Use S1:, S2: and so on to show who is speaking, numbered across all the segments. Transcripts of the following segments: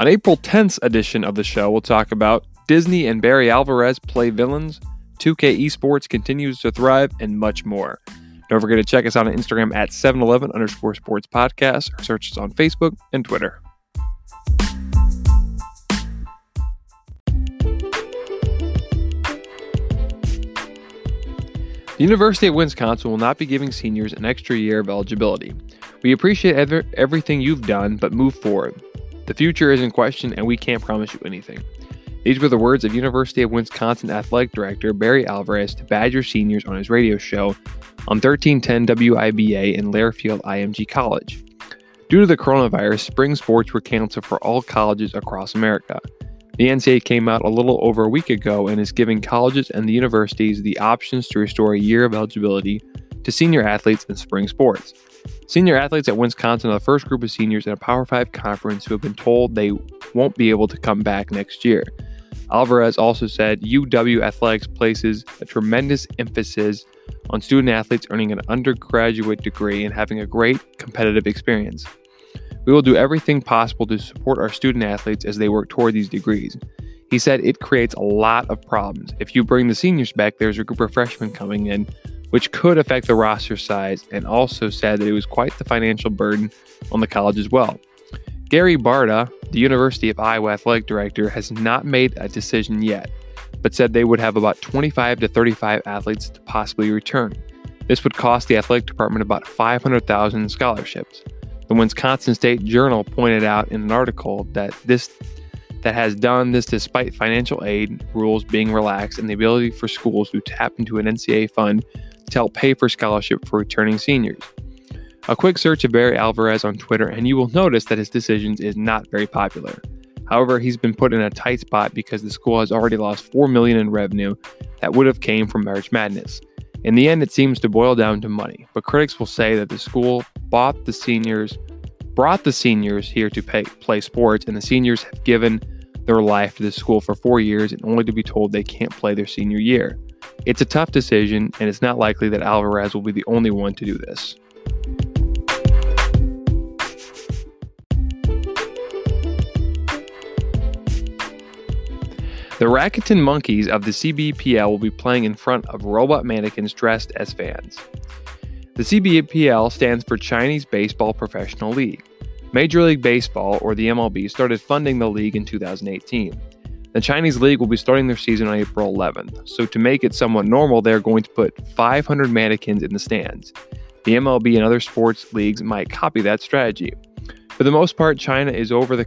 S1: On April 10th edition of the show, we'll talk about Disney and Barry Alvarez play villains, 2K Esports continues to thrive, and much more. Don't forget to check us out on Instagram at 711 underscore sports podcast or search us on Facebook and Twitter. The University of Wisconsin will not be giving seniors an extra year of eligibility. We appreciate ever- everything you've done, but move forward. The future is in question, and we can't promise you anything. These were the words of University of Wisconsin Athletic Director Barry Alvarez to Badger seniors on his radio show on 1310 WIBA in Learfield IMG College. Due to the coronavirus, spring sports were canceled for all colleges across America. The NCAA came out a little over a week ago and is giving colleges and the universities the options to restore a year of eligibility to senior athletes in spring sports. Senior athletes at Wisconsin are the first group of seniors in a Power 5 conference who have been told they won't be able to come back next year. Alvarez also said UW Athletics places a tremendous emphasis on student athletes earning an undergraduate degree and having a great competitive experience. We will do everything possible to support our student athletes as they work toward these degrees. He said it creates a lot of problems. If you bring the seniors back, there's a group of freshmen coming in, which could affect the roster size, and also said that it was quite the financial burden on the college as well. Gary Barta, the University of Iowa athletic director, has not made a decision yet, but said they would have about 25 to 35 athletes to possibly return. This would cost the athletic department about 500,000 scholarships. The Wisconsin State Journal pointed out in an article that this that has done this despite financial aid rules being relaxed and the ability for schools to tap into an NCAA fund to help pay for scholarship for returning seniors. A quick search of Barry Alvarez on Twitter and you will notice that his decisions is not very popular. However, he's been put in a tight spot because the school has already lost 4 million in revenue that would have came from March Madness. In the end, it seems to boil down to money, but critics will say that the school bought the seniors, brought the seniors here to pay, play sports, and the seniors have given their life to the school for four years and only to be told they can't play their senior year. It's a tough decision, and it's not likely that Alvarez will be the only one to do this. The Rakuten Monkeys of the CBPL will be playing in front of robot mannequins dressed as fans. The CBPL stands for Chinese Baseball Professional League. Major League Baseball, or the MLB, started funding the league in 2018. The Chinese league will be starting their season on April 11th, so to make it somewhat normal, they're going to put 500 mannequins in the stands. The MLB and other sports leagues might copy that strategy. For the most part, China is over the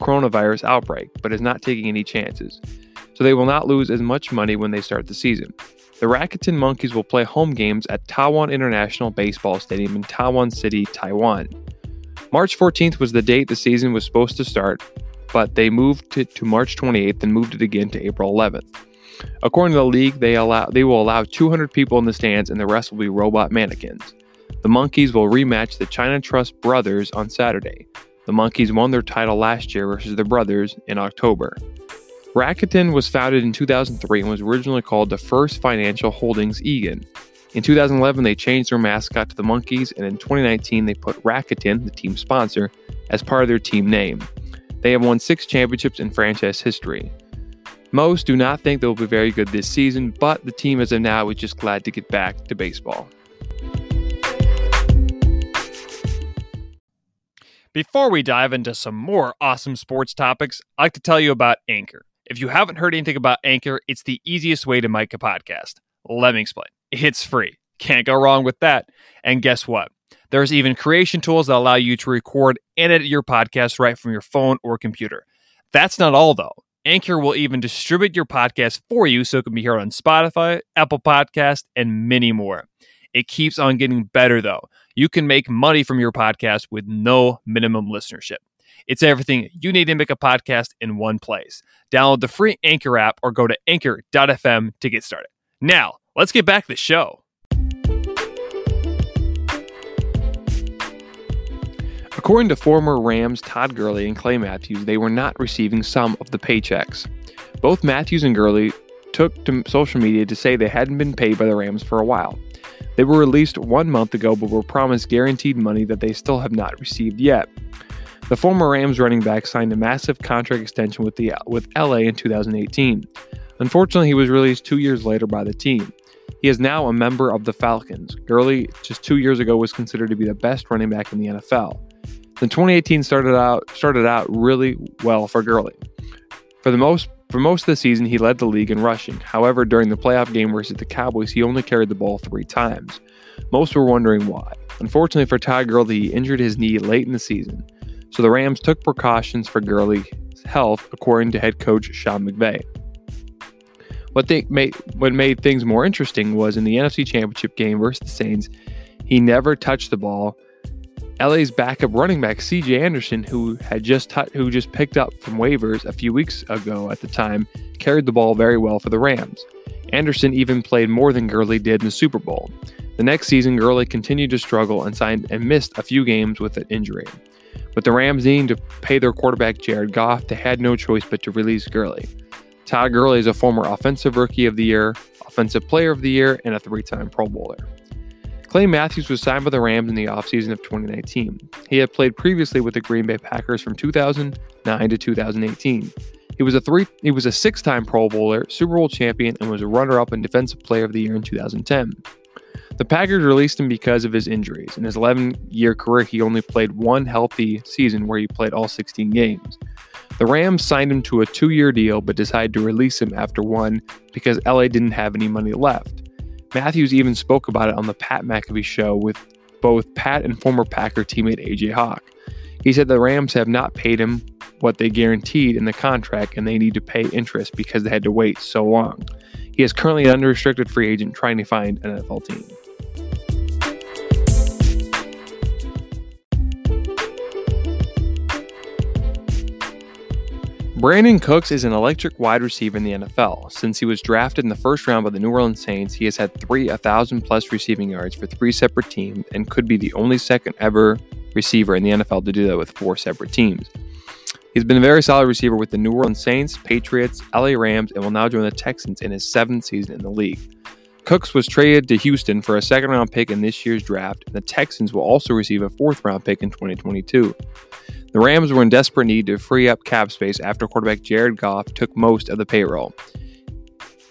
S1: coronavirus outbreak, but is not taking any chances. So they will not lose as much money when they start the season. The Rakuten Monkeys will play home games at Taiwan International Baseball Stadium in Taiwan City, Taiwan. March 14th was the date the season was supposed to start, but they moved it to March 28th and moved it again to April 11th. According to the league, they allow they will allow 200 people in the stands and the rest will be robot mannequins. The Monkeys will rematch the China Trust Brothers on Saturday. The Monkeys won their title last year versus the Brothers in October. Rakuten was founded in 2003 and was originally called the First Financial Holdings Agan. In 2011, they changed their mascot to the Monkeys, and in 2019, they put Rakuten, the team sponsor, as part of their team name. They have won six championships in franchise history. Most do not think they will be very good this season, but the team as of now is just glad to get back to baseball. Before we dive into some more awesome sports topics, I'd like to tell you about Anchor. If you haven't heard anything about Anchor, it's the easiest way to make a podcast. Let me explain. It's free. Can't go wrong with that. And guess what? There's even creation tools that allow you to record and edit your podcast right from your phone or computer. That's not all, though. Anchor will even distribute your podcast for you so it can be heard on Spotify, Apple Podcast, and many more. It keeps on getting better, though. You can make money from your podcast with no minimum listenership. It's everything you need to make a podcast in one place. Download the free Anchor app or go to anchor.fm to get started. Now, let's get back to the show. According to former Rams Todd Gurley and Clay Matthews, they were not receiving some of the paychecks. Both Matthews and Gurley took to social media to say they hadn't been paid by the Rams for a while. They were released one month ago but were promised guaranteed money that they still have not received yet. The former Rams running back signed a massive contract extension with the with LA in 2018. Unfortunately, he was released 2 years later by the team. He is now a member of the Falcons. Gurley just 2 years ago was considered to be the best running back in the NFL. The 2018 started out started out really well for Gurley. For the most for most of the season, he led the league in rushing. However, during the playoff game versus the Cowboys, he only carried the ball three times. Most were wondering why. Unfortunately for Todd Gurley, he injured his knee late in the season, so the Rams took precautions for Gurley's health, according to head coach Sean McVay. What they made what made things more interesting was in the NFC Championship game versus the Saints, he never touched the ball LA's backup running back CJ Anderson, who had just t- who just picked up from waivers a few weeks ago at the time, carried the ball very well for the Rams. Anderson even played more than Gurley did in the Super Bowl. The next season, Gurley continued to struggle and signed and missed a few games with an injury. With the Rams needing to pay their quarterback Jared Goff, they had no choice but to release Gurley. Todd Gurley is a former Offensive Rookie of the Year, Offensive Player of the Year, and a three-time Pro Bowler. Clay Matthews was signed by the Rams in the offseason of 2019. He had played previously with the Green Bay Packers from 2009 to 2018. He was a three he was a six-time Pro Bowler, Super Bowl champion, and was a runner-up in Defensive Player of the Year in 2010. The Packers released him because of his injuries. In his 11-year career, he only played one healthy season where he played all 16 games. The Rams signed him to a two-year deal but decided to release him after one because LA didn't have any money left. Matthews even spoke about it on the Pat McAfee show with both Pat and former Packer teammate AJ Hawk. He said the Rams have not paid him what they guaranteed in the contract and they need to pay interest because they had to wait so long. He is currently an unrestricted free agent trying to find an NFL team. Brandin Cooks is an electric wide receiver in the NFL. Since he was drafted in the first round by the New Orleans Saints, he has had three 1,000 plus receiving yards for three separate teams and could be the only second ever receiver in the NFL to do that with four separate teams. He's been a very solid receiver with the New Orleans Saints, Patriots, LA Rams, and will now join the Texans in his seventh season in the league. Cooks was traded to Houston for a second round pick in this year's draft, and the Texans will also receive a fourth round pick in 2022. The Rams were in desperate need to free up cap space after quarterback Jared Goff took most of the payroll.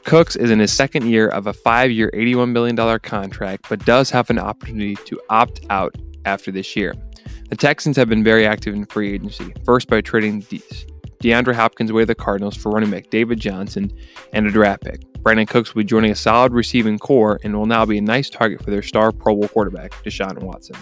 S1: Cooks is in his second year of a five year, $81 million contract, but does have an opportunity to opt out after this year. The Texans have been very active in free agency, first by trading De- DeAndre Hopkins away to the Cardinals for running back David Johnson and a draft pick. Brandin Cooks will be joining a solid receiving corps and will now be a nice target for their star Pro Bowl quarterback, Deshaun Watson.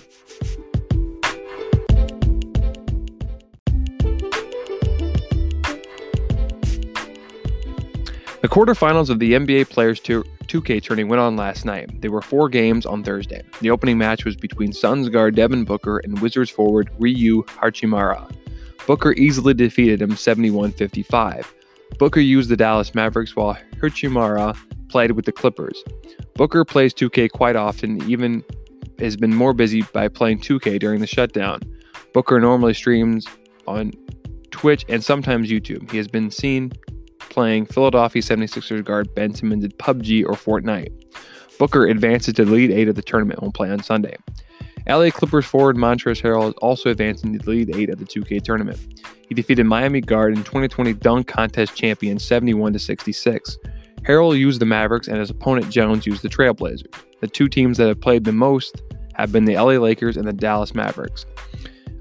S1: The quarterfinals of the NBA Players 2, k tourney went on last night. There were four games on Thursday. The opening match was between Suns guard Devin Booker and Wizards forward Rui Hachimura. Booker easily defeated him 71 55. Booker used the Dallas Mavericks while Hachimura played with the Clippers. Booker plays 2K quite often, even has been more busy by playing 2K during the shutdown. Booker normally streams on Twitch and sometimes YouTube. He has been seen playing Philadelphia 76ers guard Ben Simmons in PUBG or Fortnite. Booker advances to the elite eight of the tournament and will play on Sunday. LA Clippers forward Montrezl Harrell is also advancing to the elite eight of the 2K tournament. He defeated Miami guard and 2020 dunk contest champion 71 to 66. Harrell used the Mavericks and his opponent Jones used the Trailblazers. The two teams that have played the most have been the LA Lakers and the Dallas Mavericks.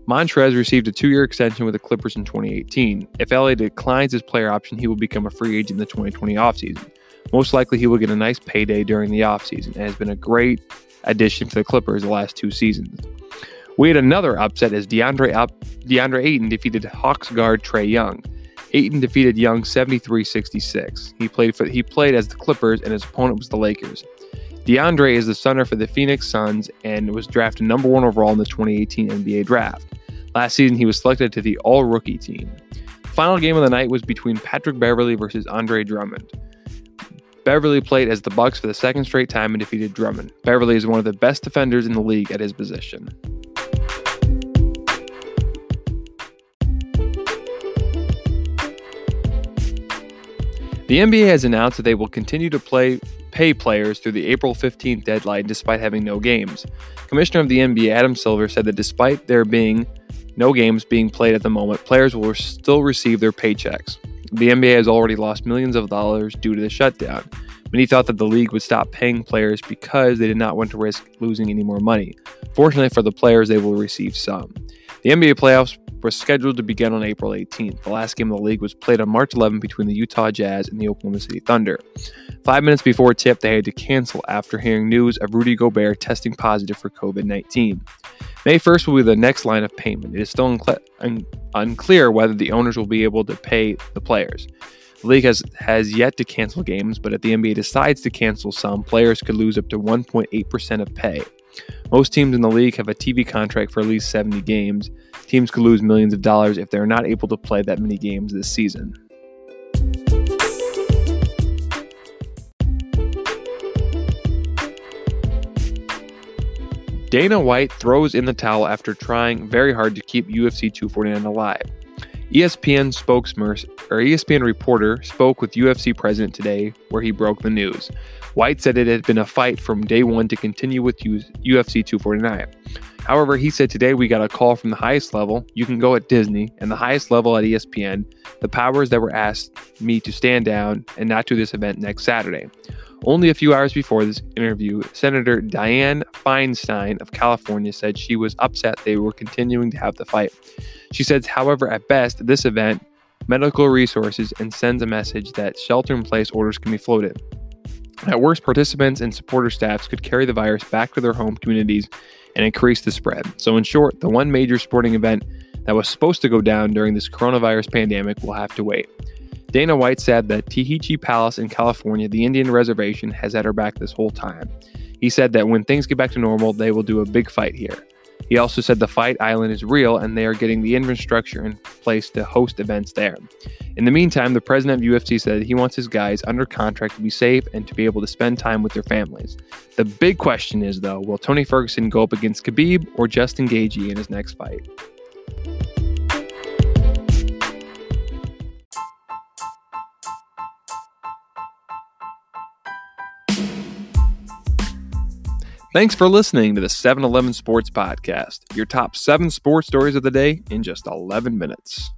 S1: Montrez received a two year extension with the Clippers in 2018. If LA declines his player option, he will become a free agent in the 2020 offseason. Most likely, he will get a nice payday during the offseason and has been a great addition for the Clippers the last two seasons. We had another upset as DeAndre, up, DeAndre Ayton defeated Hawks guard Trae Young. Ayton defeated Young 73-66. He played for he played as the Clippers and his opponent was the Lakers. DeAndre is the center for the Phoenix Suns and was drafted number one overall in the 2018 NBA draft. Last season, he was selected to the All Rookie team. Final game of the night was between Patrick Beverley versus Andre Drummond. Beverley played as the Bucks for the second straight time and defeated Drummond. Beverley is one of the best defenders in the league at his position. The NBA has announced that they will continue to play pay players through the April 15th deadline despite having no games. Commissioner of the NBA Adam Silver said that despite there being no games being played at the moment, players will still receive their paychecks. The NBA has already lost millions of dollars due to the shutdown. Many thought that the league would stop paying players because they did not want to risk losing any more money. Fortunately for the players, they will receive some. The NBA playoffs were scheduled to begin on April 18th. The last game of the league was played on March 11 between the Utah Jazz and the Oklahoma City Thunder. Five minutes before tip, they had to cancel after hearing news of Rudy Gobert testing positive for COVID 19. May 1st will be the next line of payment. It is still un- unclear whether the owners will be able to pay the players. The league has, has yet to cancel games, but if the NBA decides to cancel some, players could lose up to 1.8% of pay. Most teams in the league have a TV contract for at least 70 games. Teams could lose millions of dollars if they're not able to play that many games this season. Dana White throws in the towel after trying very hard to keep UFC 249 alive. ESPN spokesman or ESPN reporter spoke with UFC president today where he broke the news. White said it had been a fight from day one to continue with UFC 249. However, he said today we got a call from the highest level. You can go at Disney and the highest level at ESPN. The powers that were asked me to stand down and not do this event next Saturday. Only a few hours before this interview, Senator Dianne Feinstein of California said she was upset they were continuing to have the fight. She says, however, at best, this event, medical resources, and sends a message that shelter in place orders can be floated. At worst, participants and supporter staffs could carry the virus back to their home communities and increase the spread. So, in short, the one major sporting event that was supposed to go down during this coronavirus pandemic will have to wait. Dana White said that Tachi Palace in California, the Indian reservation, has had her back this whole time. He said that when things get back to normal, they will do a big fight here. He also said the fight island is real and they are getting the infrastructure in place to host events there. In the meantime, the president of UFC said he wants his guys under contract to be safe and to be able to spend time with their families. The big question is, though, will Tony Ferguson go up against Khabib or Justin Gaethje in his next fight? Thanks for listening to the 7 Eleven Sports Podcast, your top seven sports stories of the day in just 11 minutes.